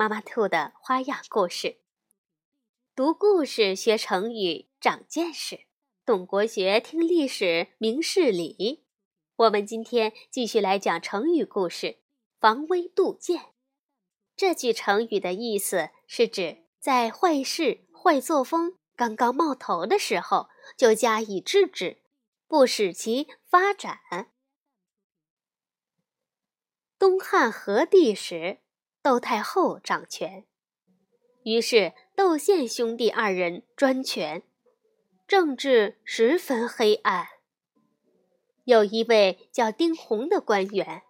妈妈兔的花样故事，读故事学成语长见识，懂国学听历史明事理。我们今天继续来讲成语故事“防微杜渐”。这句成语的意思是指在坏事、坏作风刚刚冒头的时候就加以制止，不使其发展。东汉和帝时。窦太后掌权，于是窦宪兄弟二人专权，政治十分黑暗。有一位叫丁弘的官员，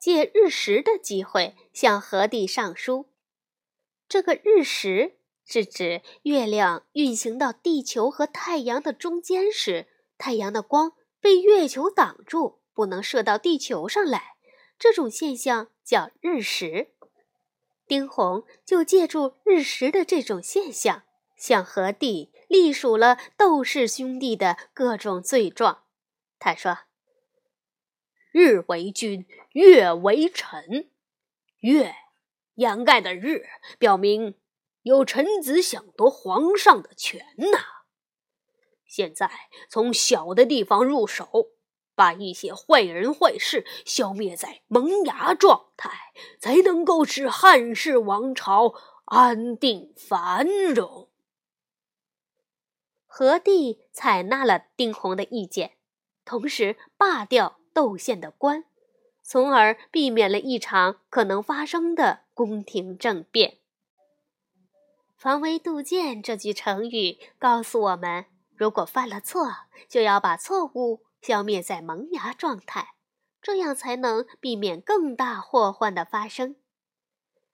借日食的机会向和帝上书。这个日食是指月亮运行到地球和太阳的中间时，太阳的光被月球挡住，不能射到地球上来，这种现象叫日食。丁弘就借助日食的这种现象，向何帝隶属了窦氏兄弟的各种罪状。他说：“日为君，月为臣。月掩盖的日，表明有臣子想夺皇上的权呐。现在从小的地方入手。”把一些坏人坏事消灭在萌芽状态，才能够使汉室王朝安定繁荣。何帝采纳了丁弘的意见，同时罢掉窦宪的官，从而避免了一场可能发生的宫廷政变。防微杜渐这句成语告诉我们：如果犯了错，就要把错误。消灭在萌芽状态，这样才能避免更大祸患的发生。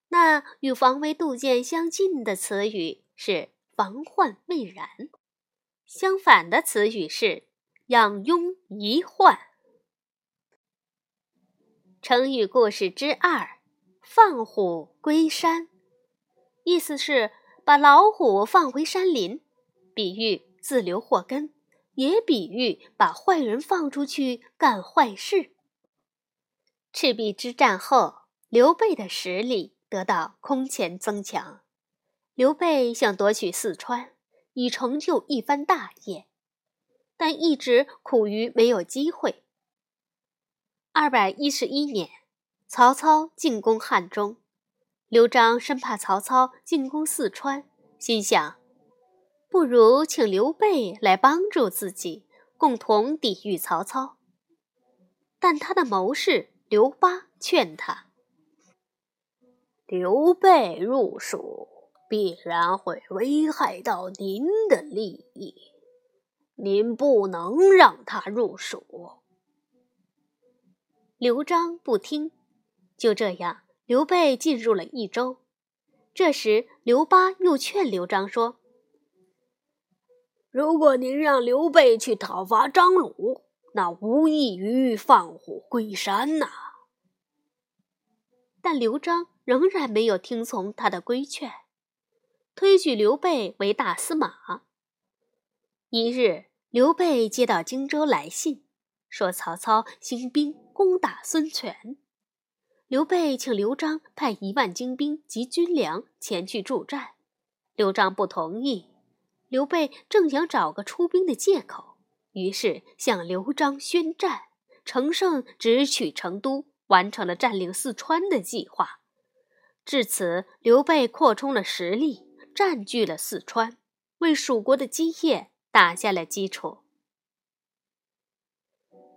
那与防微杜渐相近的词语是防患未然，相反的词语是养拥遗患。成语故事之二：放虎归山，意思是把老虎放回山林，比喻自留祸根。也比喻把坏人放出去干坏事。赤壁之战后，刘备的实力得到空前增强。刘备想夺取四川，以成就一番大业，但一直苦于没有机会。二百一十一年，曹操进攻汉中，刘璋生怕曹操进攻四川，心想。不如请刘备来帮助自己，共同抵御曹操。但他的谋士刘巴劝他：“刘备入蜀，必然会危害到您的利益，您不能让他入蜀。”刘璋不听，就这样，刘备进入了益州。这时，刘巴又劝刘璋说。如果您让刘备去讨伐张鲁，那无异于放虎归山呐。但刘璋仍然没有听从他的规劝，推举刘备为大司马。一日，刘备接到荆州来信，说曹操兴兵攻打孙权，刘备请刘璋派一万精兵及军粮前去助战，刘璋不同意。刘备正想找个出兵的借口，于是向刘璋宣战，乘胜直取成都，完成了占领四川的计划。至此，刘备扩充了实力，占据了四川，为蜀国的基业打下了基础。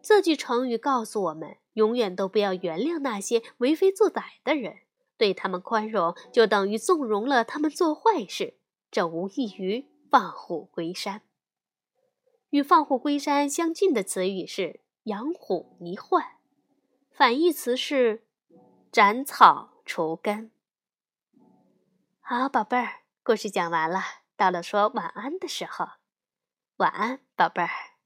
这句成语告诉我们：永远都不要原谅那些为非作歹的人，对他们宽容，就等于纵容了他们做坏事，这无异于。放虎归山，与放虎归山相近的词语是养虎迷患，反义词是斩草除根。好，宝贝儿，故事讲完了，到了说晚安的时候。晚安，宝贝儿。